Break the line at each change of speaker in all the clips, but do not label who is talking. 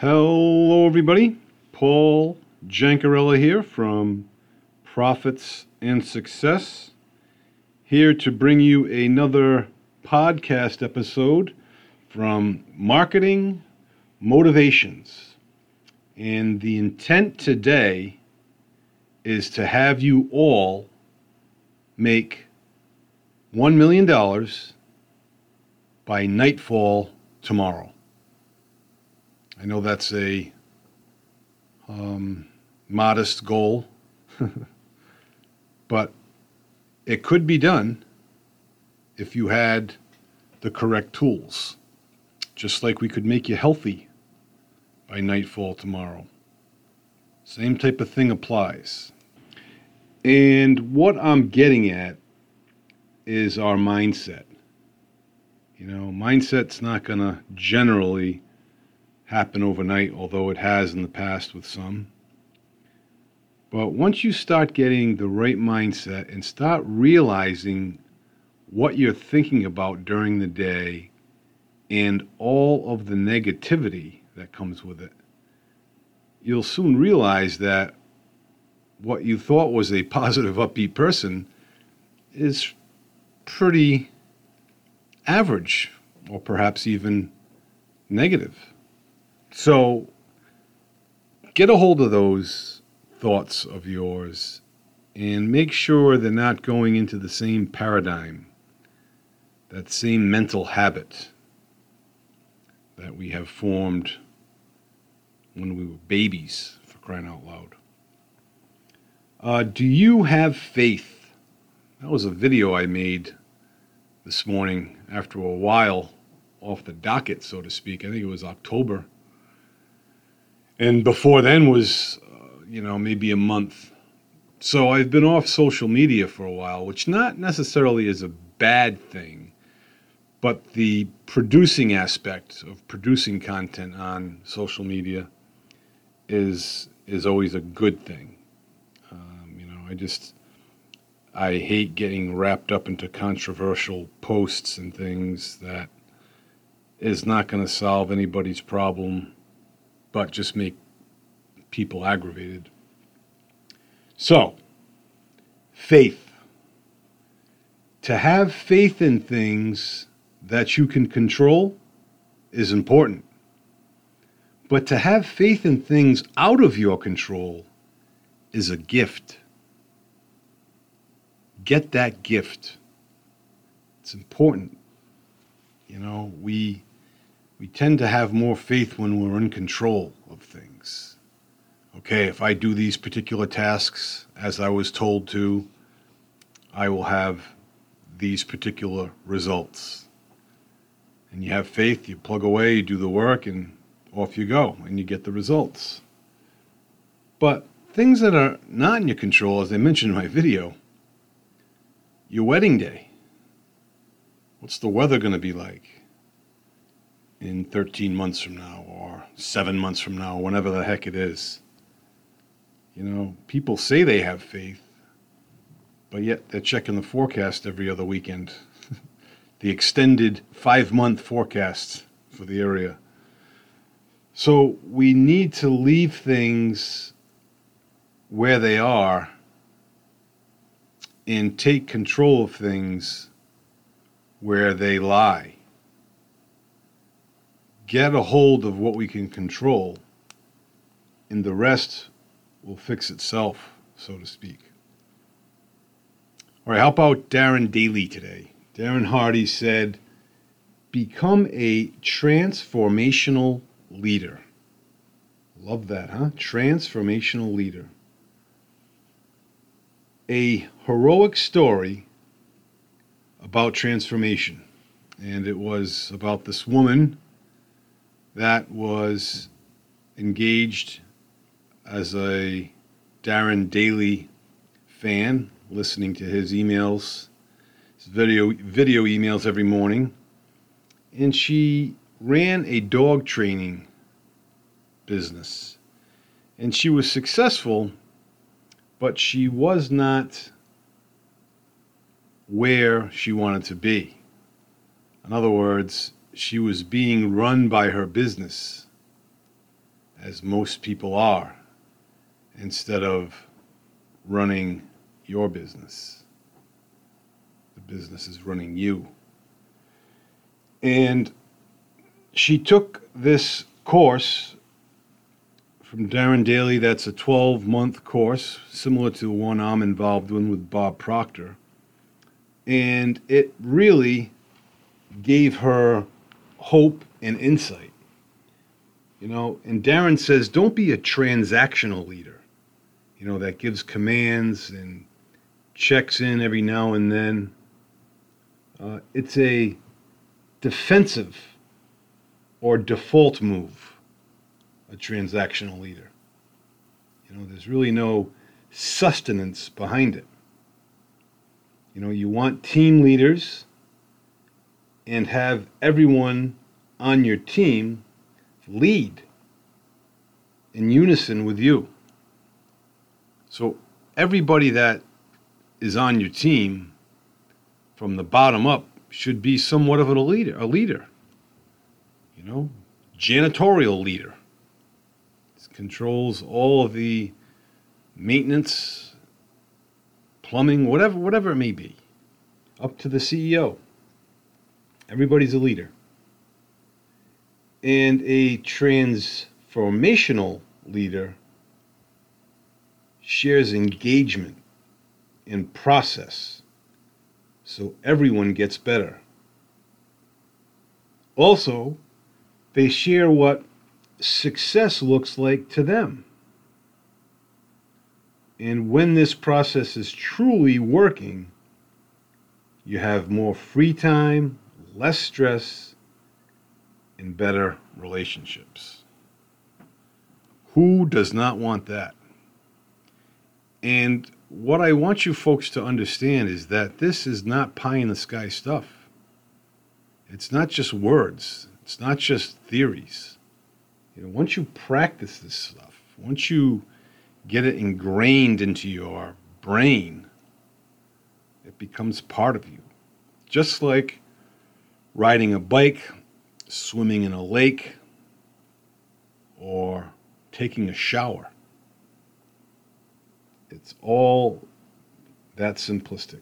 Hello, everybody. Paul Jancarella here from Profits and Success, here to bring you another podcast episode from Marketing Motivations. And the intent today is to have you all make $1 million by nightfall tomorrow. I know that's a um, modest goal, but it could be done if you had the correct tools. Just like we could make you healthy by nightfall tomorrow. Same type of thing applies. And what I'm getting at is our mindset. You know, mindset's not going to generally happen overnight, although it has in the past with some. But once you start getting the right mindset and start realizing what you're thinking about during the day and all of the negativity that comes with it, you'll soon realize that what you thought was a positive, upbeat person is pretty average or perhaps even negative. So get a hold of those thoughts of yours and make sure they're not going into the same paradigm, that same mental habit that we have formed when we were babies, for crying out loud. Uh, do you have faith? That was a video I made this morning after a while off the docket, so to speak. I think it was October. And before then was, uh, you know, maybe a month. So I've been off social media for a while, which not necessarily is a bad thing, but the producing aspect of producing content on social media is is always a good thing. Um, you know, I just I hate getting wrapped up into controversial posts and things that is not going to solve anybody's problem, but just make people aggravated. So, faith. To have faith in things that you can control is important. But to have faith in things out of your control is a gift. Get that gift. It's important. You know, we we tend to have more faith when we're in control of things. Okay, if I do these particular tasks as I was told to, I will have these particular results. And you have faith, you plug away, you do the work, and off you go and you get the results. But things that are not in your control, as I mentioned in my video, your wedding day. What's the weather going to be like in 13 months from now or seven months from now, whenever the heck it is? You know, people say they have faith, but yet they're checking the forecast every other weekend. the extended five month forecast for the area. So we need to leave things where they are and take control of things where they lie. Get a hold of what we can control, and the rest will fix itself, so to speak. All right, how about Darren Daily today? Darren Hardy said, Become a transformational leader. Love that, huh? Transformational leader. A heroic story about transformation. And it was about this woman that was engaged as a Darren Daily fan, listening to his emails, his video, video emails every morning. And she ran a dog training business. And she was successful, but she was not where she wanted to be. In other words, she was being run by her business as most people are, instead of running your business. The business is running you. And she took this course from Darren Daily. That's a 12 month course, similar to the one I'm involved in with Bob Proctor. And it really gave her hope and insight. You know, and Darren says, don't be a transactional leader, you know, that gives commands and checks in every now and then. Uh, it's a defensive or default move, a transactional leader. You know, there's really no sustenance behind it. You know, you want team leaders and have everyone on your team lead in unison with you. So everybody that is on your team from the bottom up should be somewhat of a leader, a leader. You know, janitorial leader. It controls all of the maintenance, plumbing, whatever whatever it may be, up to the CEO. Everybody's a leader. And a transformational leader shares engagement and process so everyone gets better. Also, they share what success looks like to them. And when this process is truly working, you have more free time, less stress, and better relationships. Who does not want that? And what I want you folks to understand is that this is not pie in the sky stuff. It's not just words, it's not just theories. You know, once you practice this stuff, once you get it ingrained into your brain, it becomes part of you. Just like riding a bike, swimming in a lake, or taking a shower. It's all that simplistic.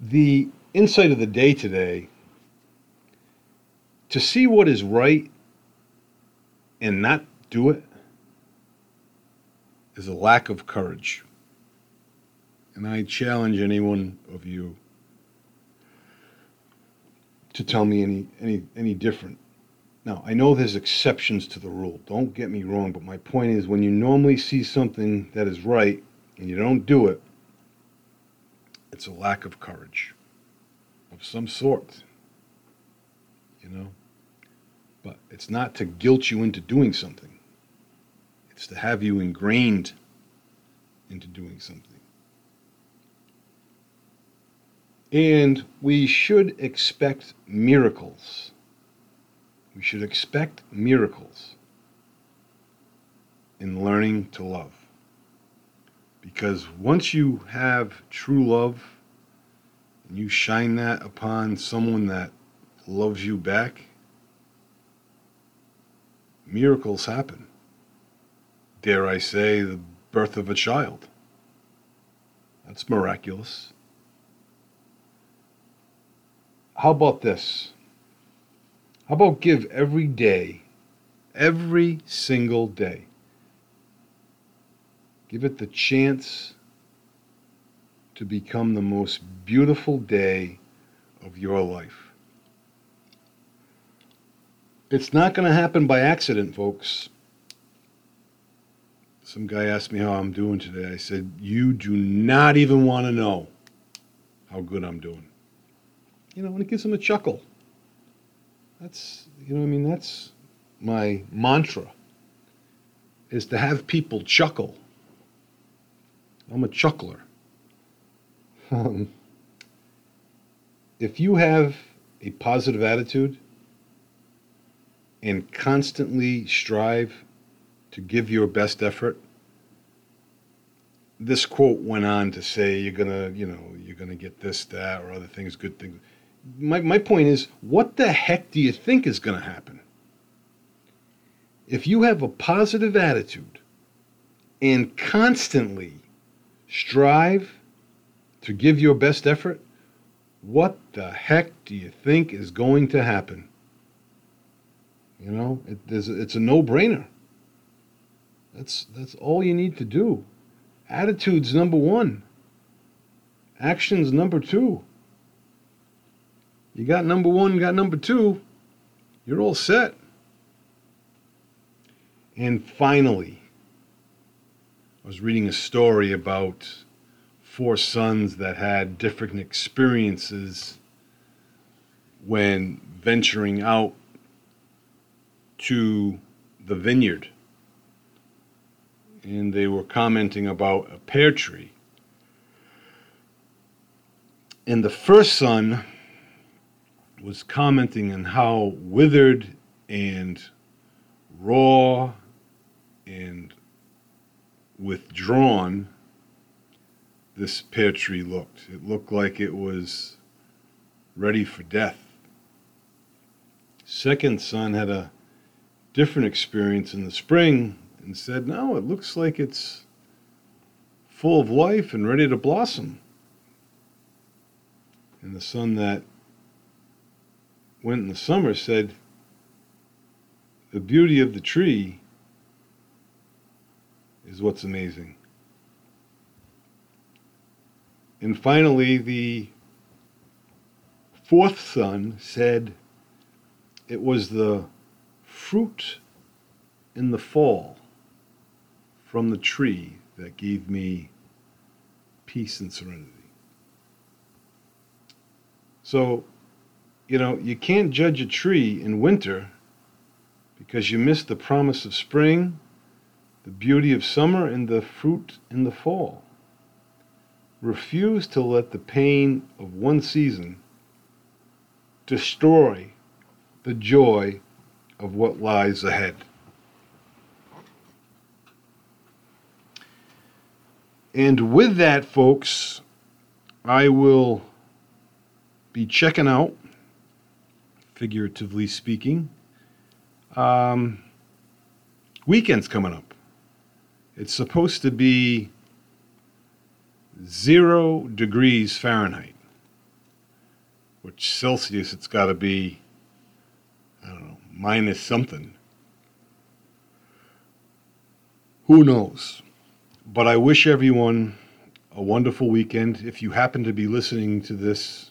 The insight of the day today to see what is right and not do it is a lack of courage. And I challenge any one of you to tell me any any any different. Now, I know there's exceptions to the rule. Don't get me wrong, but my point is when you normally see something that is right and you don't do it, it's a lack of courage of some sort. You know? But it's not to guilt you into doing something. It's to have you ingrained into doing something. And we should expect miracles. We should expect miracles in learning to love. Because once you have true love and you shine that upon someone that loves you back, miracles happen. Dare I say, the birth of a child. That's miraculous. How about this? How about give every day, every single day, give it the chance to become the most beautiful day of your life? It's not going to happen by accident, folks. Some guy asked me how I'm doing today. I said, You do not even want to know how good I'm doing you know, and it gives them a chuckle. That's, you know, I mean, that's my mantra is to have people chuckle. I'm a chuckler. Um, if you have a positive attitude and constantly strive to give your best effort, this quote went on to say you're gonna, you know, you're gonna get this, that, or other things, good things my, my point is, what the heck do you think is going to happen? If you have a positive attitude and constantly strive to give your best effort, what the heck do you think is going to happen? You know, it, it's a no-brainer. That's that's all you need to do. Attitude's number one. Action's number two. You got number one, got number two, you're all set. And finally, I was reading a story about four sons that had different experiences when venturing out to the vineyard. And they were commenting about a pear tree. And the first son was commenting on how withered and raw and withdrawn this pear tree looked. It looked like it was ready for death. Second son had a different experience in the spring and said, No, it looks like it's full of life and ready to blossom. And the son that went in the summer said, The beauty of the tree is what's amazing. And finally, the fourth son said, It was the fruit in the fall from the tree that gave me peace and serenity. So, you know, you can't judge a tree in winter because you miss the promise of spring, the beauty of summer, and the fruit in the fall. Refuse to let the pain of one season destroy the joy of what lies ahead. And with that, folks, I will be checking out figuratively speaking. Um, weekend's coming up. It's supposed to be zero degrees Fahrenheit, which Celsius it's got to be, I don't know, minus something. Who knows? But I wish everyone a wonderful weekend. If you happen to be listening to this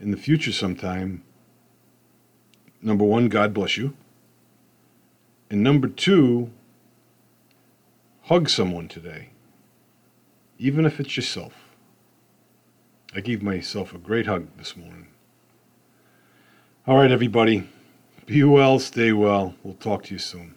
in the future sometime, number one, God bless you. And number two, hug someone today, even if it's yourself. I gave myself a great hug this morning. All right, everybody. Be well, stay well. We'll talk to you soon.